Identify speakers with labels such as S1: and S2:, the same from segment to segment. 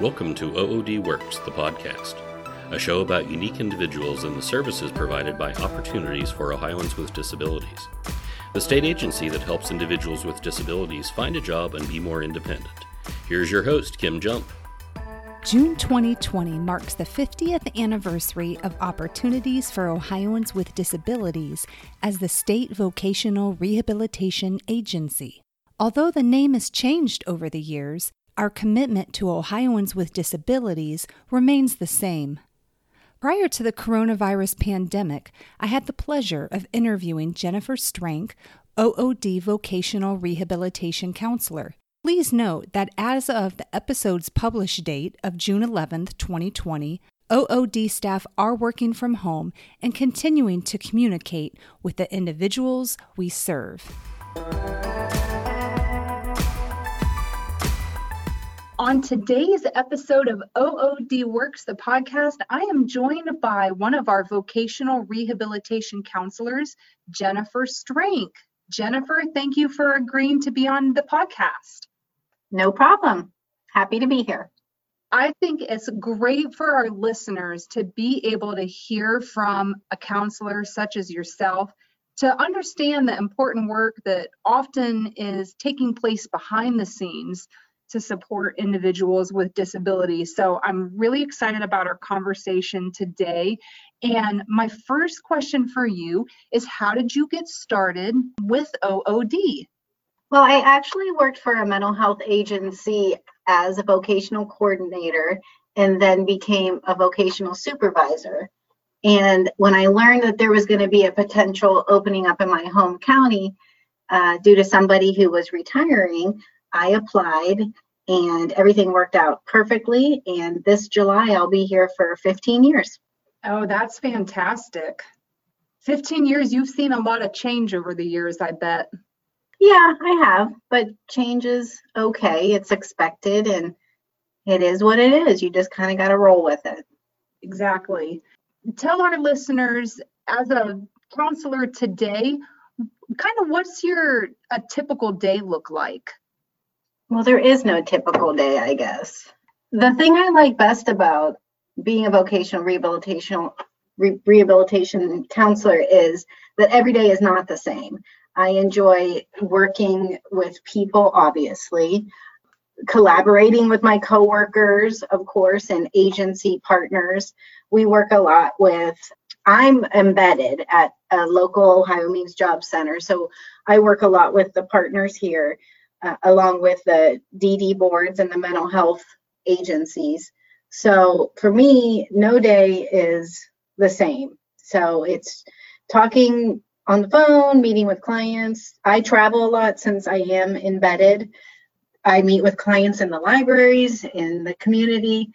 S1: Welcome to OOD Works, the podcast, a show about unique individuals and the services provided by Opportunities for Ohioans with Disabilities, the state agency that helps individuals with disabilities find a job and be more independent. Here's your host, Kim Jump.
S2: June 2020 marks the 50th anniversary of Opportunities for Ohioans with Disabilities as the state vocational rehabilitation agency. Although the name has changed over the years, our commitment to Ohioans with disabilities remains the same. Prior to the coronavirus pandemic, I had the pleasure of interviewing Jennifer Strank, OOD Vocational Rehabilitation Counselor. Please note that as of the episode's published date of June 11, 2020, OOD staff are working from home and continuing to communicate with the individuals we serve. On today's episode of OOD Works, the podcast, I am joined by one of our vocational rehabilitation counselors, Jennifer Strank. Jennifer, thank you for agreeing to be on the podcast.
S3: No problem. Happy to be here.
S2: I think it's great for our listeners to be able to hear from a counselor such as yourself to understand the important work that often is taking place behind the scenes to support individuals with disabilities. So I'm really excited about our conversation today. And my first question for you is How did you get started with OOD?
S3: Well, I actually worked for a mental health agency as a vocational coordinator and then became a vocational supervisor. And when I learned that there was going to be a potential opening up in my home county uh, due to somebody who was retiring, I applied and everything worked out perfectly. And this July, I'll be here for 15 years.
S2: Oh, that's fantastic. 15 years, you've seen a lot of change over the years, I bet.
S3: Yeah, I have, but change is okay. It's expected and it is what it is. You just kind of got to roll with it.
S2: Exactly. Tell our listeners, as a counselor today, kind of what's your a typical day look like?
S3: Well, there is no typical day, I guess. The thing I like best about being a vocational rehabilitation re- rehabilitation counselor is that every day is not the same. I enjoy working with people, obviously, collaborating with my coworkers, of course, and agency partners. We work a lot with I'm embedded at a local Ohio Means Job Center, so I work a lot with the partners here uh, along with the DD boards and the mental health agencies. So for me, no day is the same. So it's talking on the phone, meeting with clients. I travel a lot since I am embedded. I meet with clients in the libraries, in the community,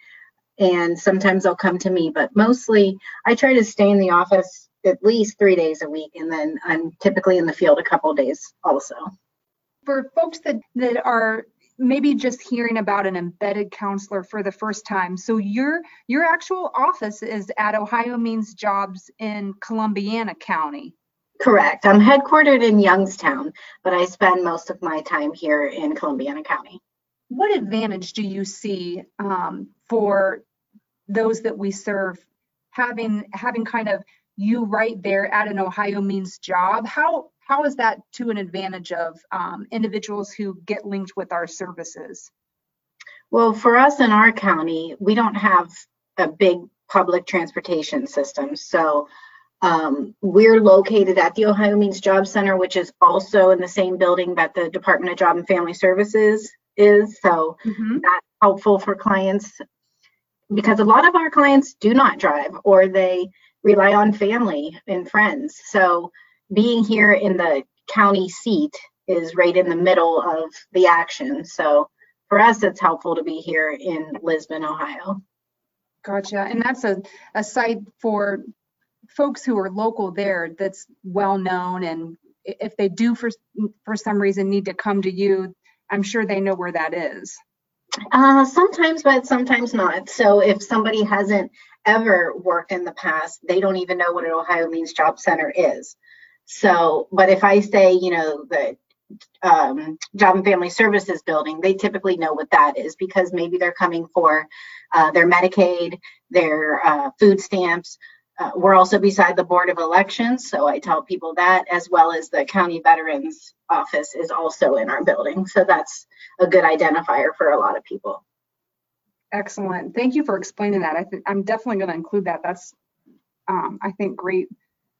S3: and sometimes they'll come to me, but mostly I try to stay in the office at least three days a week, and then I'm typically in the field a couple days also
S2: for folks that, that are maybe just hearing about an embedded counselor for the first time so your your actual office is at ohio means jobs in columbiana county
S3: correct i'm headquartered in youngstown but i spend most of my time here in columbiana county
S2: what advantage do you see um, for those that we serve having having kind of you right there at an ohio means job how how is that to an advantage of um, individuals who get linked with our services?
S3: Well, for us in our county, we don't have a big public transportation system. So um, we're located at the Ohio Means Job Center, which is also in the same building that the Department of Job and Family Services is. So mm-hmm. that's helpful for clients because a lot of our clients do not drive or they rely on family and friends. So being here in the county seat is right in the middle of the action. So for us, it's helpful to be here in Lisbon, Ohio.
S2: Gotcha. And that's a, a site for folks who are local there that's well known. And if they do, for, for some reason, need to come to you, I'm sure they know where that is.
S3: Uh, sometimes, but sometimes not. So if somebody hasn't ever worked in the past, they don't even know what an Ohio Means Job Center is. So, but if I say, you know, the um, job and family services building, they typically know what that is because maybe they're coming for uh, their Medicaid, their uh, food stamps. Uh, we're also beside the Board of Elections, so I tell people that, as well as the County Veterans Office is also in our building. So that's a good identifier for a lot of people.
S2: Excellent. Thank you for explaining that. I am definitely going to include that. That's, um, I think, great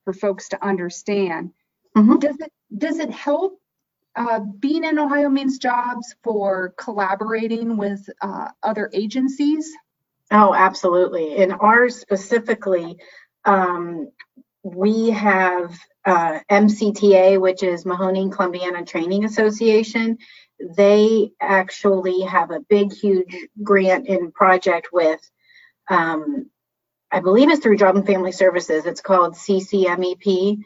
S2: for folks to understand. Mm-hmm. Does it does it help? Uh, being in Ohio means jobs for collaborating with uh, other agencies.
S3: Oh, absolutely. In ours specifically, um, we have uh, MCTA, which is Mahoning Columbiana Training Association. They actually have a big, huge grant and project with um, I believe it's through Job and Family Services. It's called CCMEP.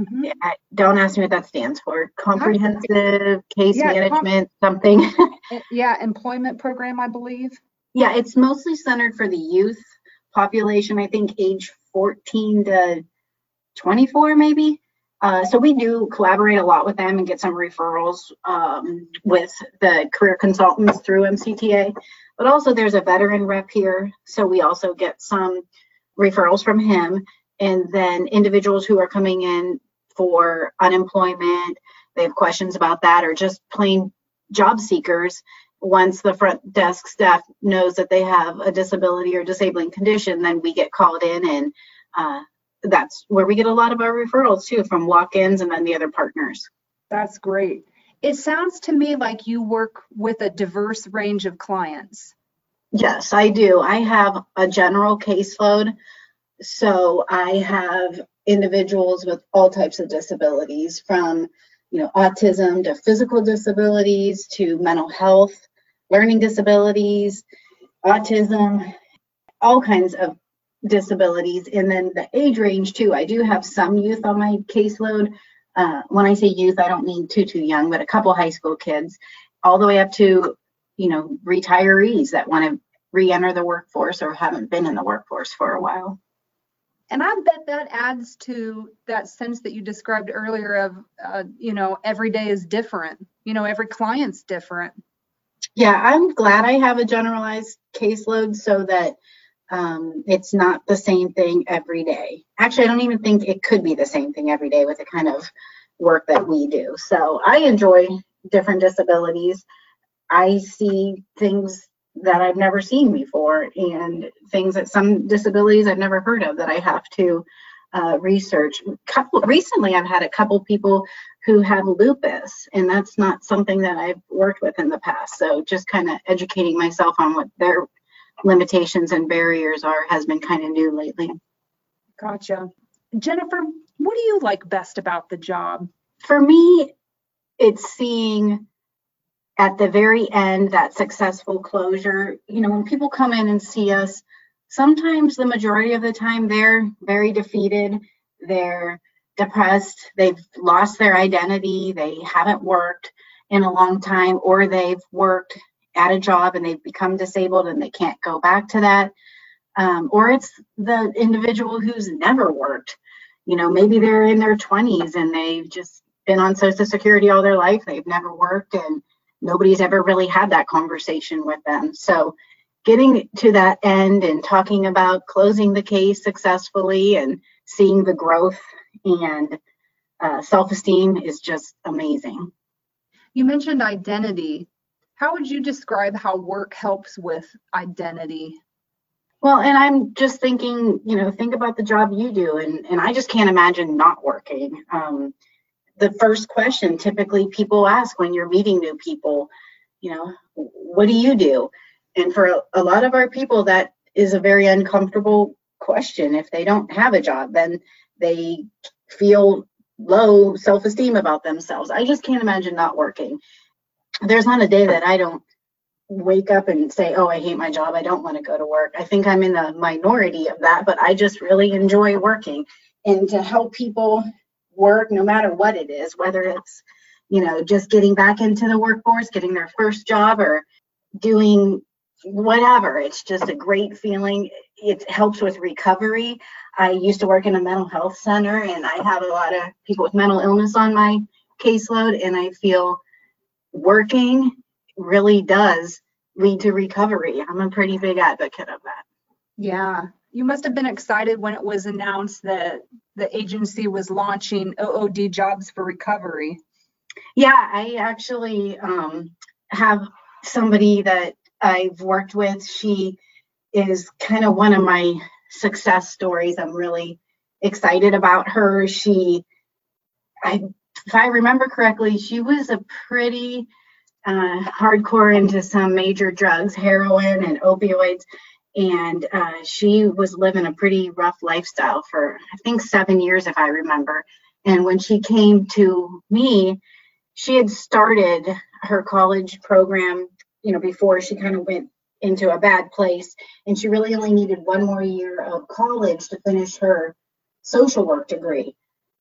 S3: Mhm. Don't ask me what that stands for. Comprehensive Case Yeah, com- Management, something.
S2: Yeah, employment program, I believe.
S3: Yeah, it's mostly centered for the youth population, I think age 14 to 24 maybe. Uh, so we do collaborate a lot with them and get some referrals um, with the career consultants through MCTA. But also there's a veteran rep here, so we also get some referrals from him, and then individuals who are coming in for unemployment, they have questions about that, or just plain job seekers. Once the front desk staff knows that they have a disability or disabling condition, then we get called in, and uh, that's where we get a lot of our referrals too from walk ins and then the other partners.
S2: That's great. It sounds to me like you work with a diverse range of clients.
S3: Yes, I do. I have a general caseload. So I have individuals with all types of disabilities from, you know, autism to physical disabilities to mental health, learning disabilities, autism, all kinds of disabilities. And then the age range too. I do have some youth on my caseload. Uh, when I say youth, I don't mean too, too young, but a couple high school kids all the way up to you know, retirees that want to re-enter the workforce or haven't been in the workforce for a while.
S2: And I bet that adds to that sense that you described earlier of, uh, you know, every day is different. You know, every client's different.
S3: Yeah, I'm glad I have a generalized caseload so that um, it's not the same thing every day. Actually, I don't even think it could be the same thing every day with the kind of work that we do. So I enjoy different disabilities. I see things that I've never seen before and things that some disabilities I've never heard of that I have to uh, research. Couple, recently, I've had a couple people who have lupus, and that's not something that I've worked with in the past. So just kind of educating myself on what their limitations and barriers are has been kind of new lately.
S2: Gotcha. Jennifer, what do you like best about the job?
S3: For me, it's seeing at the very end, that successful closure, you know, when people come in and see us, sometimes the majority of the time they're very defeated, they're depressed, they've lost their identity, they haven't worked in a long time, or they've worked at a job and they've become disabled and they can't go back to that. Um, or it's the individual who's never worked. You know, maybe they're in their 20s and they've just been on Social Security all their life, they've never worked, and nobody's ever really had that conversation with them. So getting to that end and talking about closing the case successfully and seeing the growth and uh, self esteem is just amazing.
S2: You mentioned identity. How would you describe how work helps with identity?
S3: Well, and I'm just thinking, you know, think about the job you do, and, and I just can't imagine not working. Um, the first question typically people ask when you're meeting new people you know what do you do and for a, a, lot of our people that is a very uncomfortable question if they don't have a job then they feel low self-esteem about themselves i just can't imagine not working there's not a day that i don't wake up and say oh i hate my job i don't want to go to work i think i'm in the minority of that but i just really enjoy working and to help people work, no matter what it is, whether it's, you know, just getting back into the workforce, getting their first job, or doing whatever. It's just a great feeling. It helps with recovery. I used to work in a mental health center, and I have a lot of people with mental illness on my caseload, and I feel working really does lead to recovery. I'm a pretty big advocate of that.
S2: Yeah, you must have been excited when it was announced that the agency was launching OOD jobs for recovery.
S3: Yeah, I actually um, have somebody that I've worked with. She is kind of one of my success stories. I'm really excited about her. She, I, if I remember correctly, she was a pretty uh, hardcore into some major drugs, heroin and opioids and uh, she was living a pretty rough lifestyle for I think seven years, if I remember. And when she came to me, she had started her college program, you know, before she kind of went into a bad place, and she really only needed one more year of college to finish her social work degree.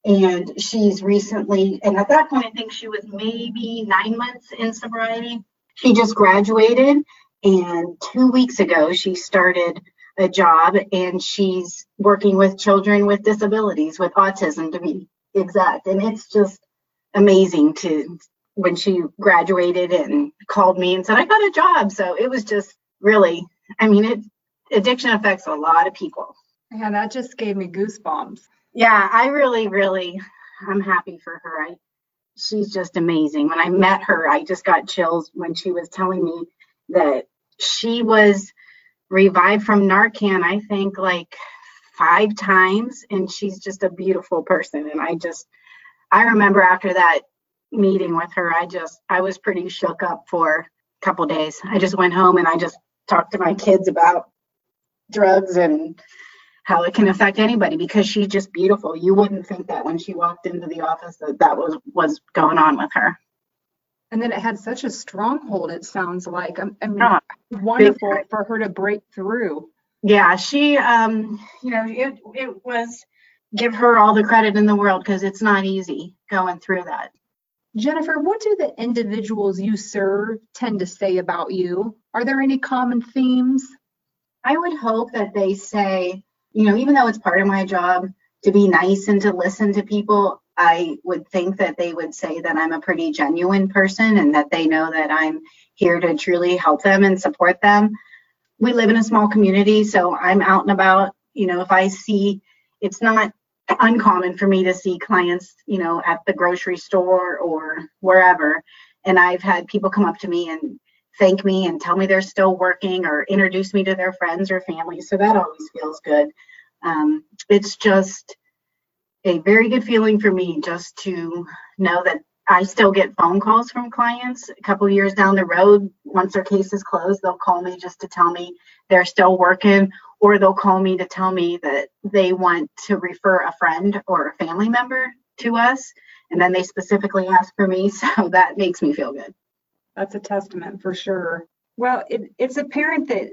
S3: And she's recently, and at that point, I think she was maybe nine months in sobriety. She just graduated and two weeks ago, she started a job and she's working with children with disabilities, with autism to be exact. And it's just amazing to when she graduated and called me and said, I got a job. So it was just really, I mean, it addiction affects a lot of people.
S2: Yeah, that just gave me goosebumps.
S3: Yeah, I really, really, I'm happy for her. I, she's just amazing. When I met her, I just got chills when she was telling me that she was revived from Narcan, I think, like five times. And she's just a beautiful person. And I just, I remember after that meeting with her, I just, I was pretty shook up for a couple days. I just went home and I just talked to my kids about drugs and how it can affect anybody because she's just beautiful. You wouldn't think that when she walked into the office that that was was going on with her
S2: and then it had such a stronghold it sounds like i, mean wonderful for her to break through
S3: yeah she um you know it it was give her all the credit in the world because it's not easy going through that
S2: jennifer what do the individuals you serve tend to say about you are there any common themes
S3: i would hope that they say you know even though it's part of my job to be nice and to listen to people I would think that they would say that I'm a pretty genuine person and that they know that I'm here to truly help them and support them. We live in a small community, so I'm out and about. You know, if I see, it's not uncommon for me to see clients, you know, at the grocery store or wherever. And I've had people come up to me and thank me and tell me they're still working or introduce me to their friends or family. So that always feels good. Um, it's just, a very good feeling for me just to know that I still get phone calls from clients a couple years down the road. Once their case is closed, they'll call me just to tell me they're still working, or they'll call me to tell me that they want to refer a friend or a family member to us. And then they specifically ask for me. So that makes me feel good.
S2: That's a testament for sure. Well, it, it's apparent that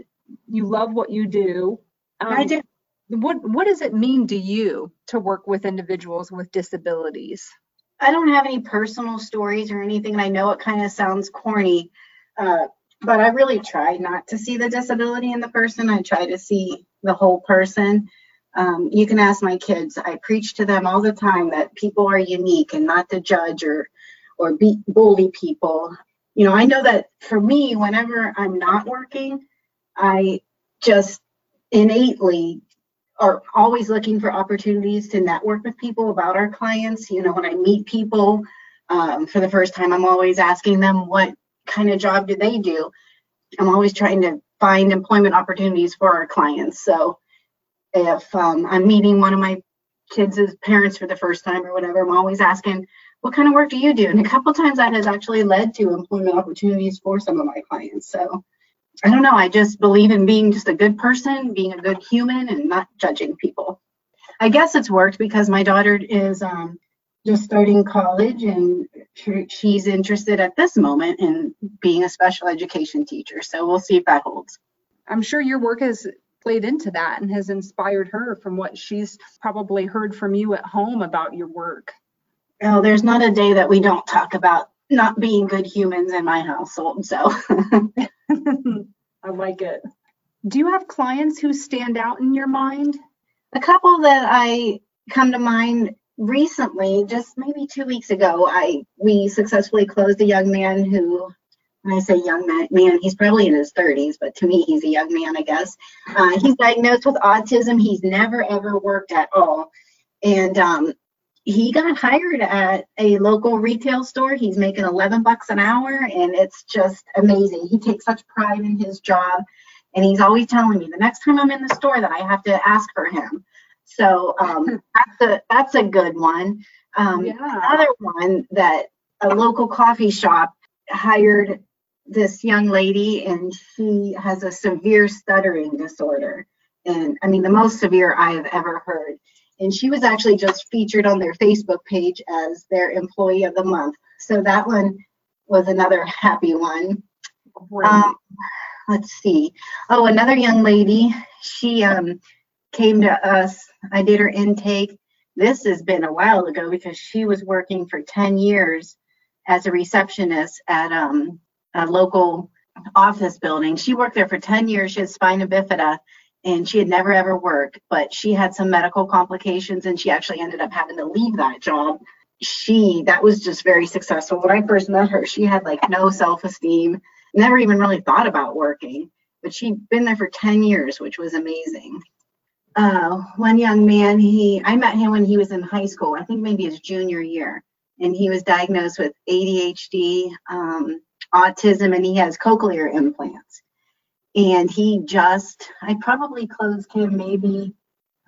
S2: you love what you do. Um, I do what what does it mean to you to work with individuals with disabilities?
S3: I don't have any personal stories or anything, and I know it kind of sounds corny, uh, but I really try not to see the disability in the person. I try to see the whole person. Um, you can ask my kids. I preach to them all the time that people are unique and not to judge or or be, bully people. You know, I know that for me, whenever I'm not working, I just innately are always looking for opportunities to network with people about our clients. You know, when I meet people um, for the first time, I'm always asking them what kind of job do they do. I'm always trying to find employment opportunities for our clients. So if um, I'm meeting one of my kids' parents for the first time or whatever, I'm always asking, what kind of work do you do? And a couple times that has actually led to employment opportunities for some of my clients. So I don't know. I just believe in being just a good person, being a good human, and not judging people. I guess it's worked because my daughter is um, just starting college and she's interested at this moment in being a special education teacher. So we'll see if that holds.
S2: I'm sure your work has played into that and has inspired her from what she's probably heard from you at home about your work.
S3: Oh, there's not a day that we don't talk about not being good humans in my household. So
S2: I like it. Do you have clients who stand out in your mind?
S3: A couple that I come to mind recently, just maybe two weeks ago, I we successfully closed a young man who when I say young man, man, he's probably in his 30s, but to me, he's a young man, I guess. Uh, he's diagnosed with autism. He's never, ever worked at all. And um, he got hired at a local retail store. He's making 11 bucks an hour, and it's just amazing. He takes such pride in his job, and he's always telling me the next time I'm in the store that I have to ask for him. So um, that's a that's a good one. Um, yeah. Another one that a local coffee shop hired this young lady, and she has a severe stuttering disorder, and I mean the most severe I have ever heard and she was actually just featured on their Facebook page as their employee of the month. So that one was another happy one. Um, let's see. Oh, another young lady. She um, came to us. I did her intake. This has been a while ago because she was working for 10 years as a receptionist at um, a local office building. She worked there for 10 years. She had spina bifida and she had never ever worked, but she had some medical complications and she actually ended up having to leave that job. She that was just very successful. When I first met her, she had like no self-esteem, never even really thought about working, but she'd been there for 10 years, which was amazing. Uh, one young man, he I met him when he was in high school, I think maybe his junior year, and he was diagnosed with ADHD, um, autism, and he has cochlear implants and he just i probably closed him maybe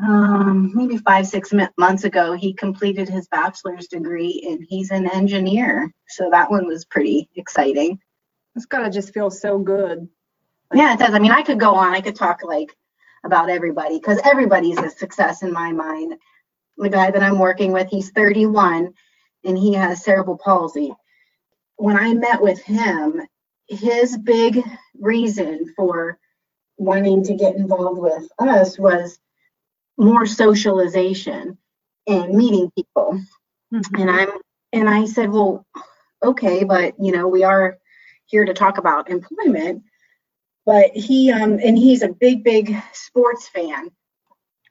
S3: um, maybe five six months ago he completed his bachelor's degree and he's an engineer so that one was pretty exciting
S2: it's gotta just feel so good
S3: yeah it does i mean i could go on i could talk like about everybody because everybody's a success in my mind the guy that i'm working with he's 31 and he has cerebral palsy when i met with him his big reason for wanting to get involved with us was more socialization and meeting people. Mm-hmm. And I'm and I said, well, okay, but you know, we are here to talk about employment. But he um and he's a big, big sports fan.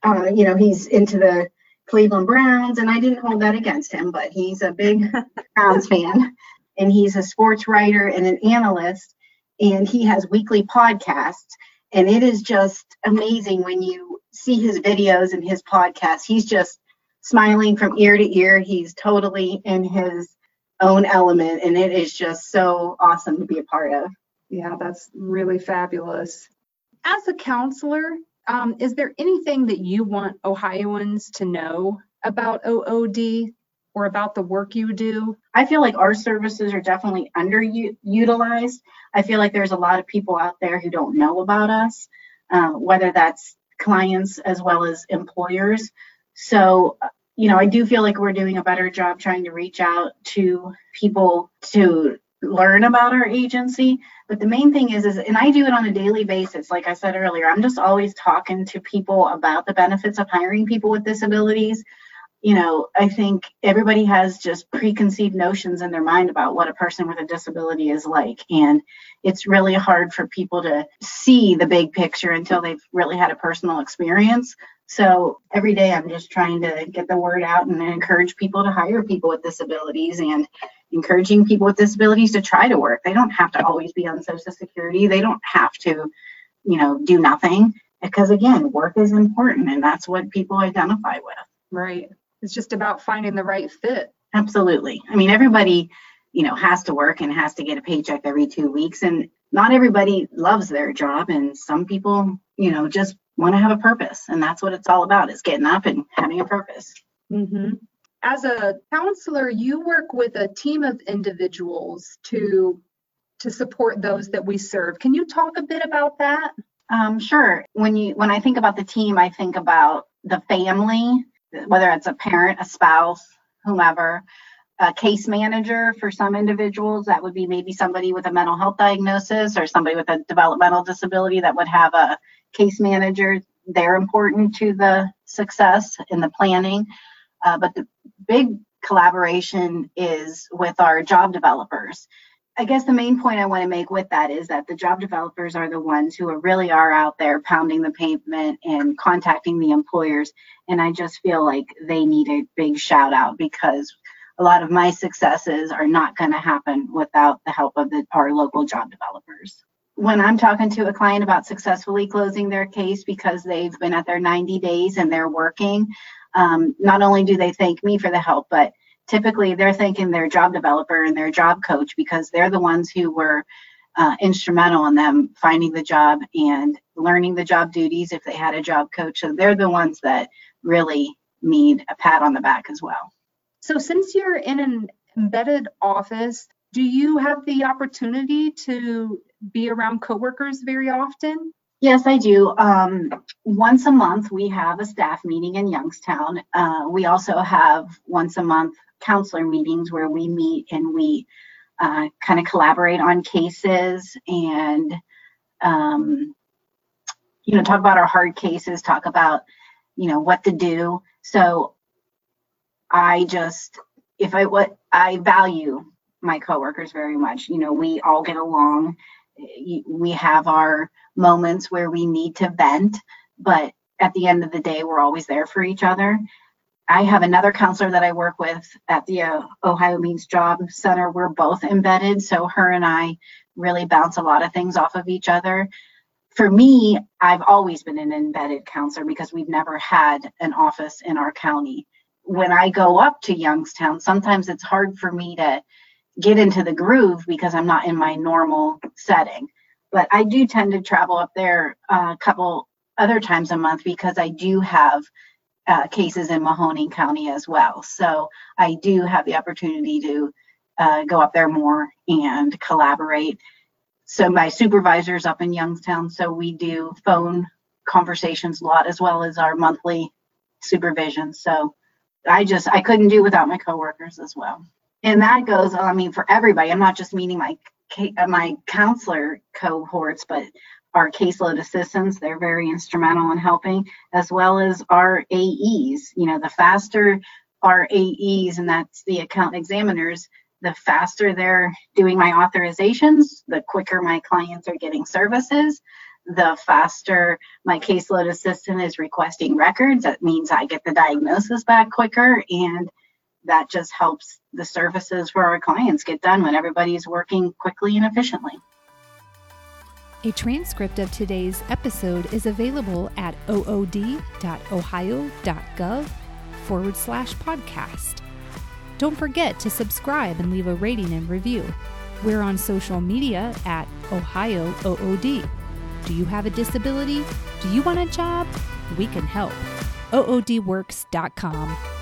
S3: Uh, you know, he's into the Cleveland Browns, and I didn't hold that against him, but he's a big Browns fan and he's a sports writer and an analyst, and he has weekly podcasts. And it is just amazing when you see his videos and his podcasts. He's just smiling from ear to ear. He's totally in his own element, and it is just so awesome to be a part of.
S2: Yeah, that's really fabulous. As a counselor, um, is there anything that you want Ohioans to know about OOD or about the work you do.
S3: I feel like our services are definitely underutilized. I feel like there's a lot of people out there who don't know about us, uh, whether that's clients as well as employers. So, you know, I do feel like we're doing a better job trying to reach out to people to learn about our agency but the main thing is is and i do it on a daily basis like i said earlier i'm just always talking to people about the benefits of hiring people with disabilities you know, I think everybody has just preconceived notions in their mind about what a person with a disability is like. And it's really hard for people to see the big picture until they've really had a personal experience. So every day I'm just trying to get the word out and encourage people to hire people with disabilities and encouraging people with disabilities to try to work. They don't have to always be on Social Security, they don't have to, you know, do nothing. Because again, work is important and that's what people identify with.
S2: Right. It's just about finding the right fit.
S3: Absolutely. I mean, everybody, you know, has to work and has to get a paycheck every two weeks. And not everybody loves their job. And some people, you know, just want to have a purpose. And that's what it's all about is getting up and having a purpose.
S2: Mm-hmm. As a counselor, you work with a team of individuals to to support those that we serve. Can you talk a bit about that?
S3: Um, sure. When you when I think about the team, I think about the family whether it's a parent, a spouse, whomever, a case manager for some individuals. That would be maybe somebody with a mental health diagnosis or somebody with a developmental disability that would have a case manager. They're important to the success in the planning. Uh, but the big collaboration is with our job developers. I guess the main point I want to make with that is that the job developers are the ones who are really are out there pounding the pavement and contacting the employers. And I just feel like they need a big shout out because a lot of my successes are not going to happen without the help of the, our local job developers. When I'm talking to a client about successfully closing their case because they've been at their 90 days and they're working, um, not only do they thank me for the help, but typically they're thanking their job developer and their job coach because they're the ones who were uh, instrumental in them finding the job and learning the job duties if they had a job coach. So they're the ones that really need a pat on the back as well.
S2: So, since you're in an embedded office, do you have the opportunity to be around coworkers very often?
S3: Yes, I do. Um, once a month, we have a staff meeting in Youngstown. Uh, we also have once a month counselor meetings where we meet and we uh, kind of collaborate on cases and um, you know talk about our hard cases talk about you know what to do so i just if i what i value my coworkers very much you know we all get along we have our moments where we need to vent but at the end of the day we're always there for each other I have another counselor that I work with at the uh, Ohio Means Job Center. We're both embedded, so her and I really bounce a lot of things off of each other. For me, I've always been an embedded counselor because we've never had an office in our county. When I go up to Youngstown, sometimes it's hard for me to get into the groove because I'm not in my normal setting. But I do tend to travel up there uh, a couple other times a month because I do have uh, cases in Mahoning County as well. So I do have the opportunity to uh, go up there more and collaborate. So my supervisor's up in Youngstown, so we do phone conversations a lot as well as our monthly supervision. So I just I couldn't do without my coworkers as well. And that goes, I mean, for everybody. I'm not just meaning my my counselor cohorts, but our caseload assistants. They're very instrumental in helping, as well as our AEs. You know, the faster our AEs, and that's the account examiners, the faster they're doing my authorizations, the quicker my clients are getting services, the faster my caseload assistant is requesting records. That means I get the diagnosis back quicker, and that just helps the services for our clients get done when everybody's working quickly and efficiently.
S2: A transcript of today's episode is available at ood.ohio.gov forward slash podcast. Don't forget to subscribe and leave a rating and review. We're on social media at Ohio OOD. Do you have a disability? Do you want a job? We can help. OODworks.com.